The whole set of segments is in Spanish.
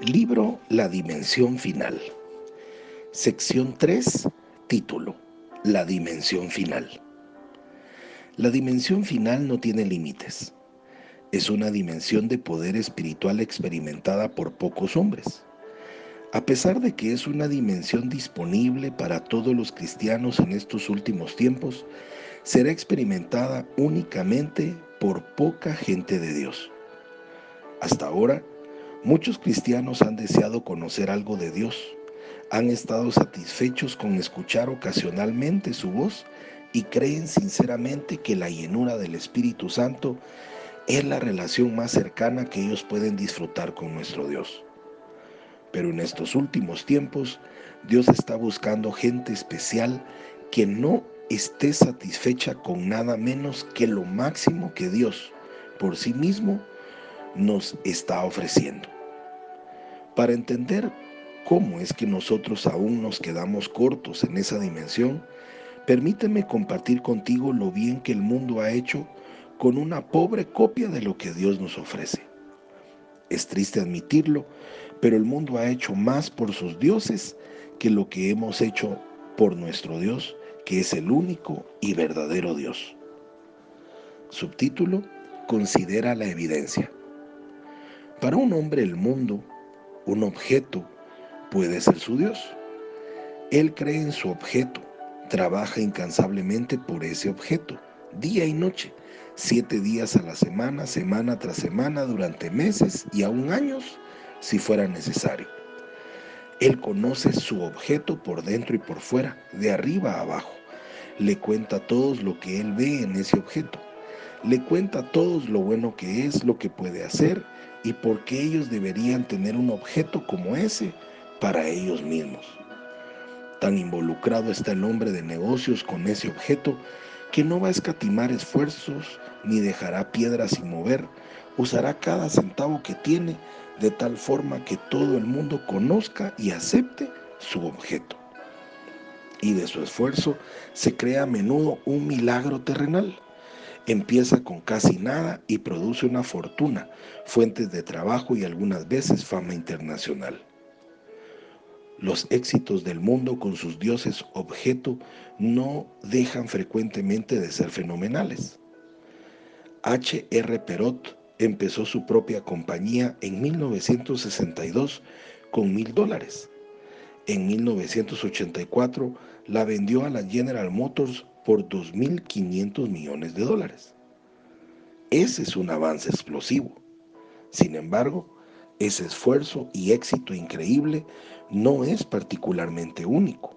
Libro La Dimensión Final. Sección 3. Título. La Dimensión Final. La dimensión final no tiene límites. Es una dimensión de poder espiritual experimentada por pocos hombres. A pesar de que es una dimensión disponible para todos los cristianos en estos últimos tiempos, será experimentada únicamente por poca gente de Dios. Hasta ahora, Muchos cristianos han deseado conocer algo de Dios, han estado satisfechos con escuchar ocasionalmente su voz y creen sinceramente que la llenura del Espíritu Santo es la relación más cercana que ellos pueden disfrutar con nuestro Dios. Pero en estos últimos tiempos, Dios está buscando gente especial que no esté satisfecha con nada menos que lo máximo que Dios por sí mismo nos está ofreciendo. Para entender cómo es que nosotros aún nos quedamos cortos en esa dimensión, permíteme compartir contigo lo bien que el mundo ha hecho con una pobre copia de lo que Dios nos ofrece. Es triste admitirlo, pero el mundo ha hecho más por sus dioses que lo que hemos hecho por nuestro Dios, que es el único y verdadero Dios. Subtítulo, considera la evidencia. Para un hombre el mundo, un objeto, puede ser su Dios. Él cree en su objeto, trabaja incansablemente por ese objeto, día y noche, siete días a la semana, semana tras semana, durante meses y aún años, si fuera necesario. Él conoce su objeto por dentro y por fuera, de arriba a abajo. Le cuenta a todos lo que él ve en ese objeto. Le cuenta a todos lo bueno que es, lo que puede hacer y por qué ellos deberían tener un objeto como ese para ellos mismos. Tan involucrado está el hombre de negocios con ese objeto que no va a escatimar esfuerzos ni dejará piedras sin mover, usará cada centavo que tiene de tal forma que todo el mundo conozca y acepte su objeto. Y de su esfuerzo se crea a menudo un milagro terrenal Empieza con casi nada y produce una fortuna, fuentes de trabajo y algunas veces fama internacional. Los éxitos del mundo con sus dioses objeto no dejan frecuentemente de ser fenomenales. H. R. Perot empezó su propia compañía en 1962 con mil dólares. En 1984 la vendió a la General Motors por 2.500 millones de dólares. Ese es un avance explosivo. Sin embargo, ese esfuerzo y éxito increíble no es particularmente único.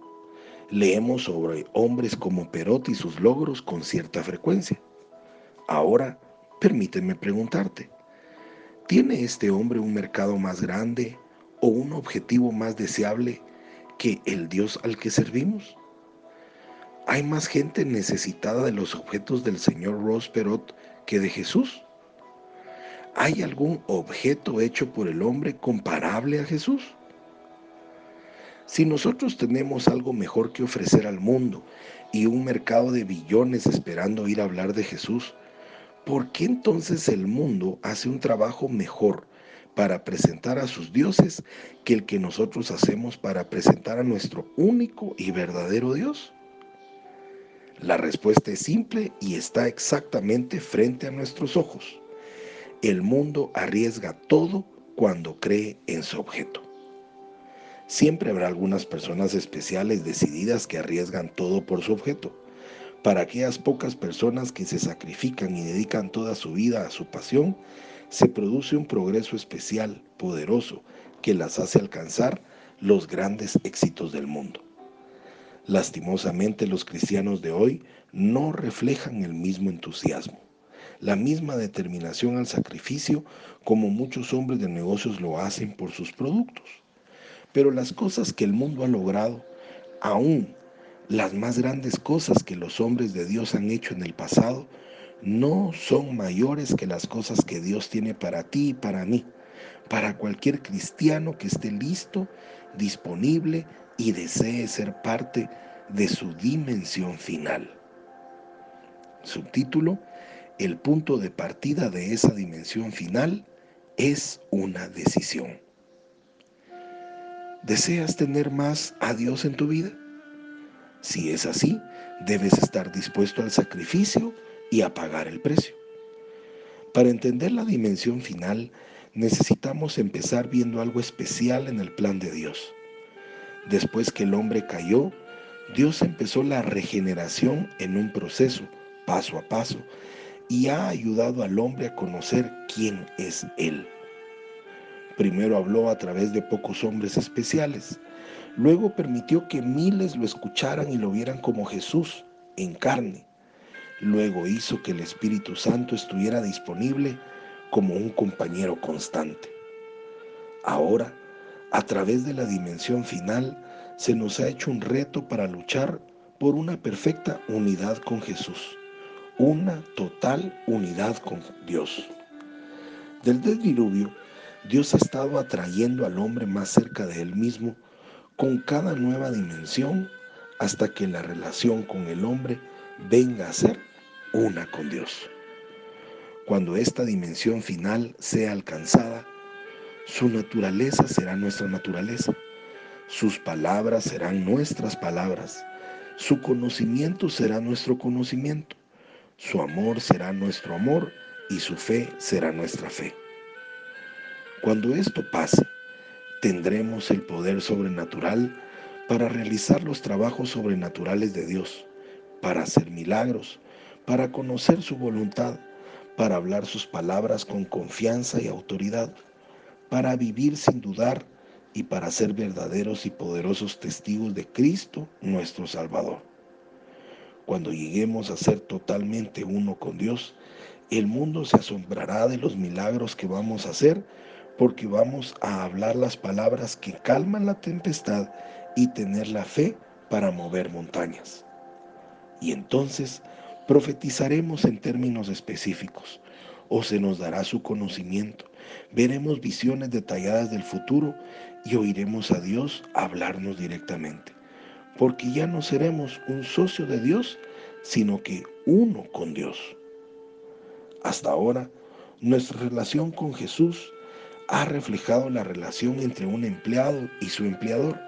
Leemos sobre hombres como Perot y sus logros con cierta frecuencia. Ahora, permíteme preguntarte, ¿tiene este hombre un mercado más grande o un objetivo más deseable que el Dios al que servimos? Hay más gente necesitada de los objetos del señor Ross Perot que de Jesús. ¿Hay algún objeto hecho por el hombre comparable a Jesús? Si nosotros tenemos algo mejor que ofrecer al mundo y un mercado de billones esperando ir a hablar de Jesús, ¿por qué entonces el mundo hace un trabajo mejor para presentar a sus dioses que el que nosotros hacemos para presentar a nuestro único y verdadero Dios? La respuesta es simple y está exactamente frente a nuestros ojos. El mundo arriesga todo cuando cree en su objeto. Siempre habrá algunas personas especiales decididas que arriesgan todo por su objeto. Para aquellas pocas personas que se sacrifican y dedican toda su vida a su pasión, se produce un progreso especial, poderoso, que las hace alcanzar los grandes éxitos del mundo. Lastimosamente los cristianos de hoy no reflejan el mismo entusiasmo, la misma determinación al sacrificio como muchos hombres de negocios lo hacen por sus productos. Pero las cosas que el mundo ha logrado, aún las más grandes cosas que los hombres de Dios han hecho en el pasado, no son mayores que las cosas que Dios tiene para ti y para mí, para cualquier cristiano que esté listo, disponible y desee ser parte de su dimensión final. Subtítulo, el punto de partida de esa dimensión final es una decisión. ¿Deseas tener más a Dios en tu vida? Si es así, debes estar dispuesto al sacrificio y a pagar el precio. Para entender la dimensión final, necesitamos empezar viendo algo especial en el plan de Dios. Después que el hombre cayó, Dios empezó la regeneración en un proceso, paso a paso, y ha ayudado al hombre a conocer quién es Él. Primero habló a través de pocos hombres especiales, luego permitió que miles lo escucharan y lo vieran como Jesús en carne. Luego hizo que el Espíritu Santo estuviera disponible como un compañero constante. Ahora, a través de la dimensión final, se nos ha hecho un reto para luchar por una perfecta unidad con Jesús, una total unidad con Dios. Del diluvio, Dios ha estado atrayendo al hombre más cerca de él mismo con cada nueva dimensión hasta que la relación con el hombre venga a ser una con Dios. Cuando esta dimensión final sea alcanzada, su naturaleza será nuestra naturaleza, sus palabras serán nuestras palabras, su conocimiento será nuestro conocimiento, su amor será nuestro amor y su fe será nuestra fe. Cuando esto pase, tendremos el poder sobrenatural para realizar los trabajos sobrenaturales de Dios, para hacer milagros, para conocer su voluntad, para hablar sus palabras con confianza y autoridad, para vivir sin dudar y para ser verdaderos y poderosos testigos de Cristo nuestro Salvador. Cuando lleguemos a ser totalmente uno con Dios, el mundo se asombrará de los milagros que vamos a hacer porque vamos a hablar las palabras que calman la tempestad y tener la fe para mover montañas. Y entonces Profetizaremos en términos específicos o se nos dará su conocimiento. Veremos visiones detalladas del futuro y oiremos a Dios hablarnos directamente. Porque ya no seremos un socio de Dios, sino que uno con Dios. Hasta ahora, nuestra relación con Jesús ha reflejado la relación entre un empleado y su empleador.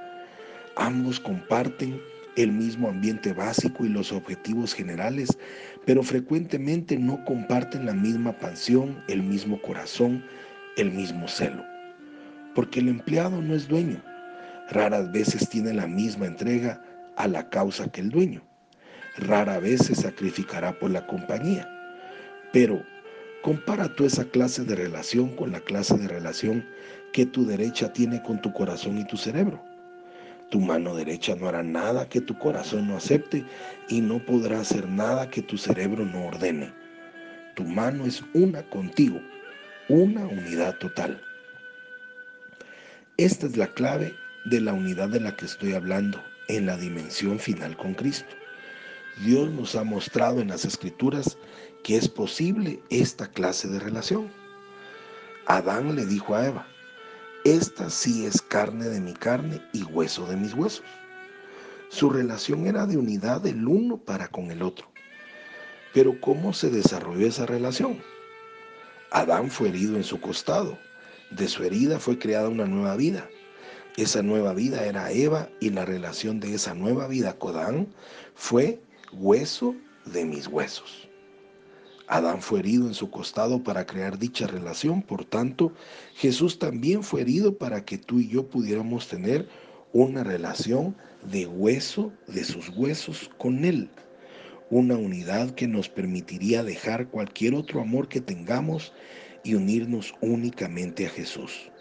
Ambos comparten el mismo ambiente básico y los objetivos generales, pero frecuentemente no comparten la misma pasión, el mismo corazón, el mismo celo. Porque el empleado no es dueño. Raras veces tiene la misma entrega a la causa que el dueño. Rara vez se sacrificará por la compañía. Pero compara tú esa clase de relación con la clase de relación que tu derecha tiene con tu corazón y tu cerebro. Tu mano derecha no hará nada que tu corazón no acepte y no podrá hacer nada que tu cerebro no ordene. Tu mano es una contigo, una unidad total. Esta es la clave de la unidad de la que estoy hablando en la dimensión final con Cristo. Dios nos ha mostrado en las escrituras que es posible esta clase de relación. Adán le dijo a Eva, esta sí es carne de mi carne y hueso de mis huesos. Su relación era de unidad del uno para con el otro. Pero ¿cómo se desarrolló esa relación? Adán fue herido en su costado. De su herida fue creada una nueva vida. Esa nueva vida era Eva y la relación de esa nueva vida con Adán fue hueso de mis huesos. Adán fue herido en su costado para crear dicha relación, por tanto, Jesús también fue herido para que tú y yo pudiéramos tener una relación de hueso de sus huesos con Él, una unidad que nos permitiría dejar cualquier otro amor que tengamos y unirnos únicamente a Jesús.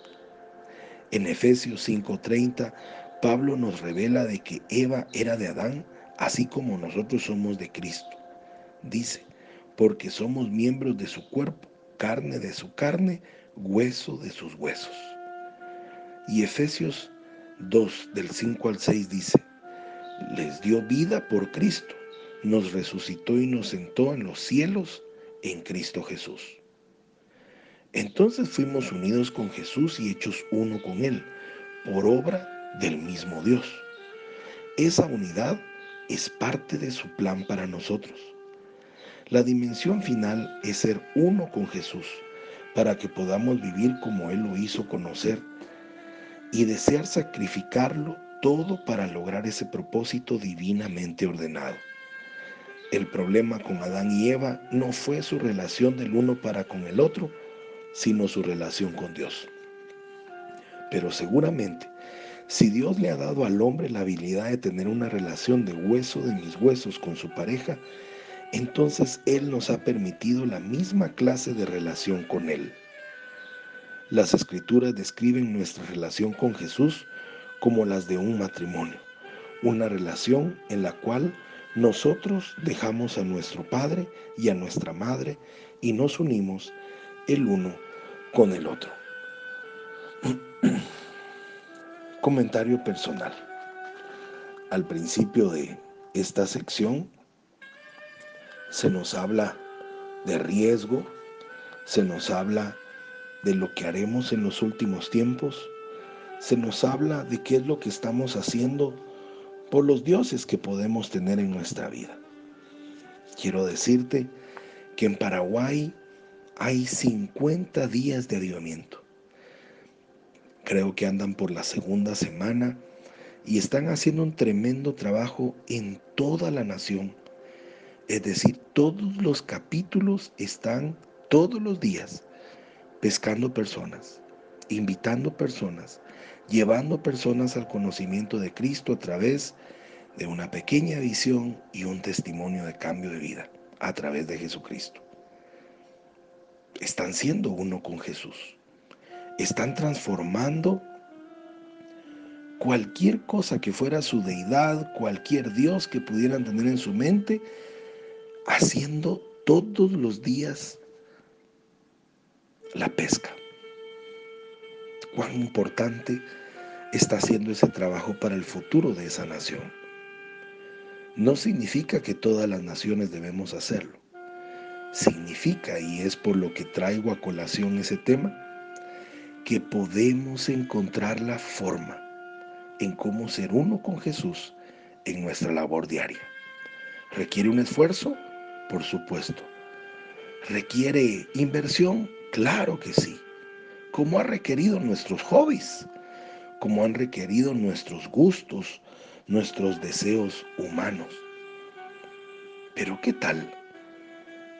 En Efesios 5:30, Pablo nos revela de que Eva era de Adán, así como nosotros somos de Cristo. Dice, porque somos miembros de su cuerpo, carne de su carne, hueso de sus huesos. Y Efesios 2, del 5 al 6 dice, les dio vida por Cristo, nos resucitó y nos sentó en los cielos en Cristo Jesús. Entonces fuimos unidos con Jesús y hechos uno con Él, por obra del mismo Dios. Esa unidad es parte de su plan para nosotros. La dimensión final es ser uno con Jesús, para que podamos vivir como Él lo hizo conocer y desear sacrificarlo todo para lograr ese propósito divinamente ordenado. El problema con Adán y Eva no fue su relación del uno para con el otro, sino su relación con Dios. Pero seguramente, si Dios le ha dado al hombre la habilidad de tener una relación de hueso de mis huesos con su pareja, entonces Él nos ha permitido la misma clase de relación con Él. Las escrituras describen nuestra relación con Jesús como las de un matrimonio, una relación en la cual nosotros dejamos a nuestro padre y a nuestra madre y nos unimos el uno con el otro. Comentario personal. Al principio de esta sección se nos habla de riesgo, se nos habla de lo que haremos en los últimos tiempos, se nos habla de qué es lo que estamos haciendo por los dioses que podemos tener en nuestra vida. Quiero decirte que en Paraguay hay 50 días de avivamiento. Creo que andan por la segunda semana y están haciendo un tremendo trabajo en toda la nación. Es decir, todos los capítulos están todos los días pescando personas, invitando personas, llevando personas al conocimiento de Cristo a través de una pequeña visión y un testimonio de cambio de vida a través de Jesucristo están siendo uno con Jesús. Están transformando cualquier cosa que fuera su deidad, cualquier Dios que pudieran tener en su mente, haciendo todos los días la pesca. Cuán importante está haciendo ese trabajo para el futuro de esa nación. No significa que todas las naciones debemos hacerlo significa, y es por lo que traigo a colación ese tema, que podemos encontrar la forma en cómo ser uno con Jesús en nuestra labor diaria. ¿Requiere un esfuerzo? Por supuesto. ¿Requiere inversión? Claro que sí. Como ha requerido nuestros hobbies, como han requerido nuestros gustos, nuestros deseos humanos. Pero ¿qué tal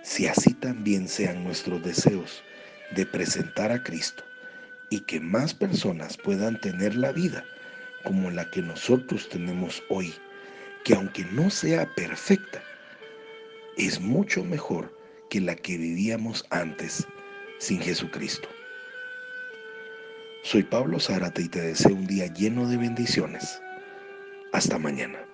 si así también sean nuestros deseos de presentar a Cristo y que más personas puedan tener la vida como la que nosotros tenemos hoy, que aunque no sea perfecta, es mucho mejor que la que vivíamos antes sin Jesucristo. Soy Pablo Zárate y te deseo un día lleno de bendiciones. Hasta mañana.